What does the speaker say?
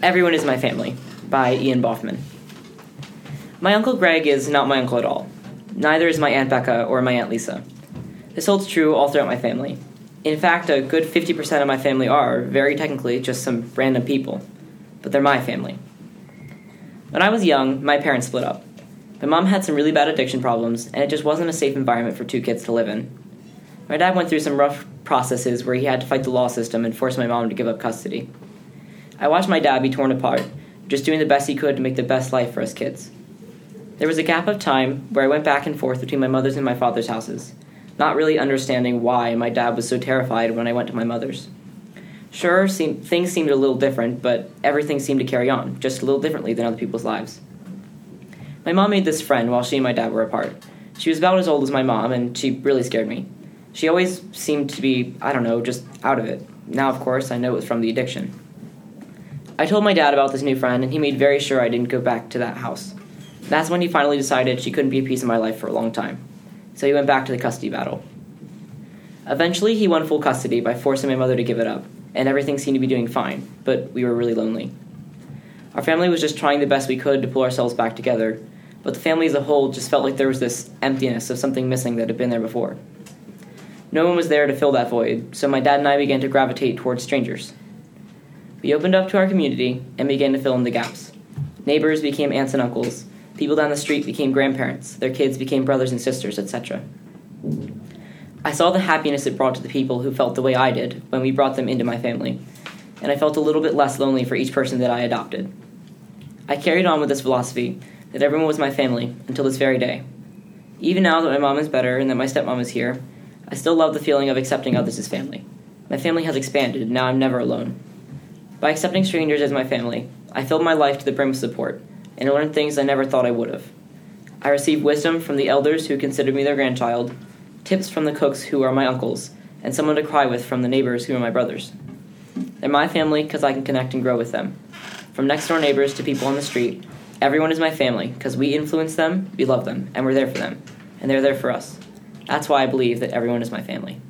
Everyone is My Family by Ian Boffman. My Uncle Greg is not my uncle at all. Neither is my Aunt Becca or my Aunt Lisa. This holds true all throughout my family. In fact, a good 50% of my family are, very technically, just some random people. But they're my family. When I was young, my parents split up. My mom had some really bad addiction problems, and it just wasn't a safe environment for two kids to live in. My dad went through some rough processes where he had to fight the law system and force my mom to give up custody. I watched my dad be torn apart, just doing the best he could to make the best life for us kids. There was a gap of time where I went back and forth between my mother's and my father's houses, not really understanding why my dad was so terrified when I went to my mother's. Sure, seem, things seemed a little different, but everything seemed to carry on, just a little differently than other people's lives. My mom made this friend while she and my dad were apart. She was about as old as my mom, and she really scared me. She always seemed to be, I don't know, just out of it. Now, of course, I know it was from the addiction. I told my dad about this new friend, and he made very sure I didn't go back to that house. That's when he finally decided she couldn't be a piece of my life for a long time. So he went back to the custody battle. Eventually, he won full custody by forcing my mother to give it up, and everything seemed to be doing fine, but we were really lonely. Our family was just trying the best we could to pull ourselves back together, but the family as a whole just felt like there was this emptiness of something missing that had been there before. No one was there to fill that void, so my dad and I began to gravitate towards strangers. We opened up to our community and began to fill in the gaps. Neighbors became aunts and uncles. People down the street became grandparents. Their kids became brothers and sisters, etc. I saw the happiness it brought to the people who felt the way I did when we brought them into my family, and I felt a little bit less lonely for each person that I adopted. I carried on with this philosophy that everyone was my family until this very day. Even now that my mom is better and that my stepmom is here, I still love the feeling of accepting others as family. My family has expanded, and now I'm never alone. By accepting strangers as my family, I filled my life to the brim with support, and I learned things I never thought I would have. I received wisdom from the elders who considered me their grandchild, tips from the cooks who are my uncles, and someone to cry with from the neighbors who are my brothers. They're my family because I can connect and grow with them. From next door neighbors to people on the street, everyone is my family because we influence them, we love them, and we're there for them, and they're there for us. That's why I believe that everyone is my family.